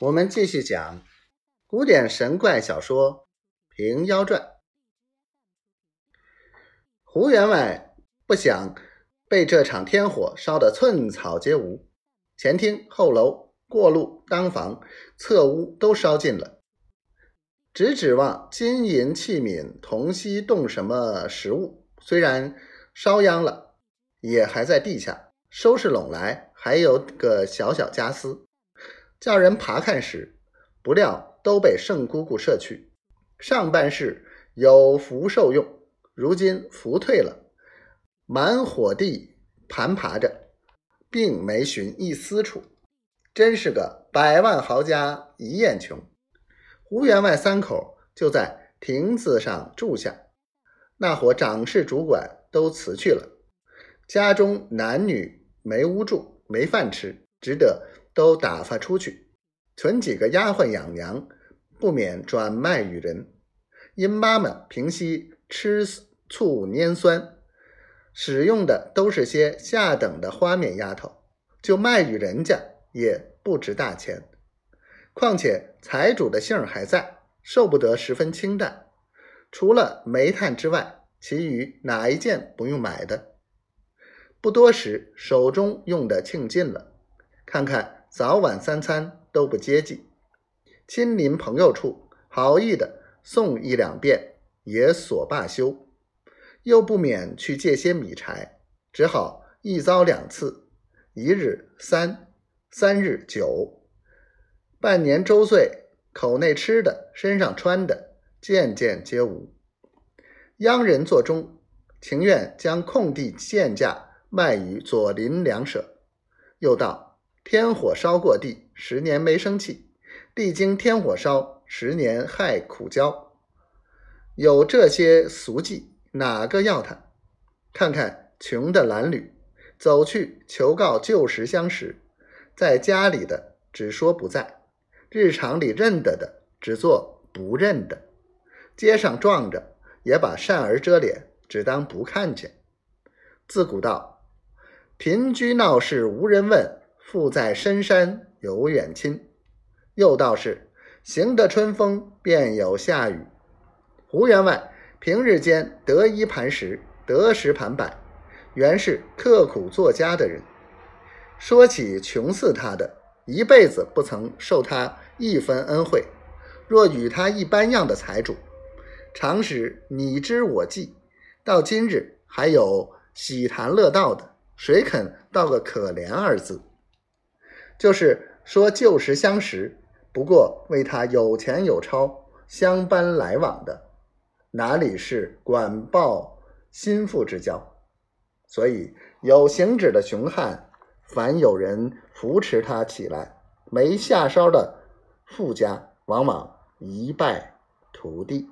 我们继续讲古典神怪小说《平妖传》。胡员外不想被这场天火烧得寸草皆无，前厅后楼、过路当房、侧屋都烧尽了，只指望金银器皿、铜锡动什么食物，虽然烧殃了，也还在地下。收拾拢来，还有个小小家私。叫人爬看时，不料都被圣姑姑摄去。上半世有福受用，如今福退了，满火地盘爬着，并没寻一丝处，真是个百万豪家一厌穷。胡员外三口就在亭子上住下，那伙掌事主管都辞去了，家中男女没屋住，没饭吃，只得。都打发出去，存几个丫鬟养娘，不免转卖与人。因妈妈平息吃醋拈酸，使用的都是些下等的花面丫头，就卖与人家也不值大钱。况且财主的姓还在，受不得十分清淡。除了煤炭之外，其余哪一件不用买的？不多时，手中用的罄尽了，看看。早晚三餐都不接济，亲邻朋友处好意的送一两遍也所罢休，又不免去借些米柴，只好一遭两次，一日三，三日九，半年周岁，口内吃的，身上穿的，件件皆无。央人作中，情愿将空地贱价卖与左邻两舍，又道。天火烧过地，十年没生气；地经天火烧，十年害苦焦。有这些俗迹，哪个要他？看看穷的褴褛，走去求告旧时相识，在家里的只说不在，日常里认得的只做不认得，街上撞着也把扇儿遮脸，只当不看见。自古道，贫居闹市无人问。富在深山有远亲，又道是行得春风便有夏雨。胡员外平日间得一盘十，得十盘百，原是刻苦作家的人。说起穷似他的，一辈子不曾受他一分恩惠。若与他一般样的财主，常使你知我计，到今日还有喜谈乐道的，谁肯道个可怜二字？就是说旧时相识，不过为他有钱有钞相搬来往的，哪里是管鲍心腹之交？所以有行止的雄汉，凡有人扶持他起来，没下梢的富家，往往一败涂地。